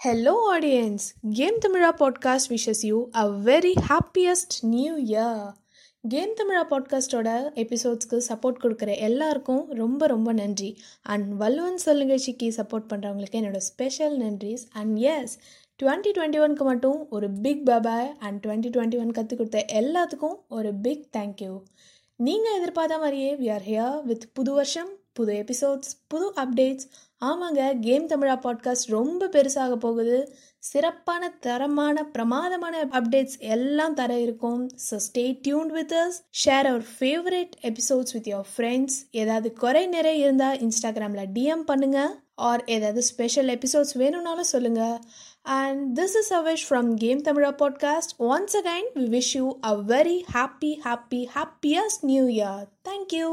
Hello, audience. Game Tamira podcast wishes you a very happiest new year. Game தமிழா பாட்காஸ்டோட எபிசோட்ஸ்க்கு support கொடுக்குற எல்லாருக்கும் ரொம்ப ரொம்ப நன்றி அண்ட் வல்லுவன் சொல் நிகழ்ச்சிக்கு சப்போர்ட் பண்ணுறவங்களுக்கு என்னோட ஸ்பெஷல் நன்றிஸ் அண்ட் எஸ் டுவெண்ட்டி டுவெண்ட்டி ஒன்க்கு மட்டும் ஒரு big bye bye and twenty twenty one கற்றுக் கொடுத்த எல்லாத்துக்கும் ஒரு பிக் தேங்க்யூ நீங்கள் எதிர்பார்த்த மாதிரியே வி ஆர் ஹியர் வித் புது வருஷம் புது எபிசோட்ஸ் புது அப்டேட்ஸ் ஆமாங்க கேம் தமிழா பாட்காஸ்ட் ரொம்ப பெருசாக போகுது. சிறப்பான தரமான பிரமாதமான அப்டேட்ஸ் எல்லாம் தர இருக்கும். So stay tuned with us share our favourite episodes with your friends ஏதாவது குறை நிறைய இருந்தால் இன்ஸ்டாகிராமில் டிஎம் பண்ணுங்க. ஆர் ஏதாவது ஸ்பெஷல் எபிசோட்ஸ் வேணும்னாலும் சொல்லுங்க. And this is Avish from game Tamizha podcast once again we wish you a very happy happy happiest new year thank you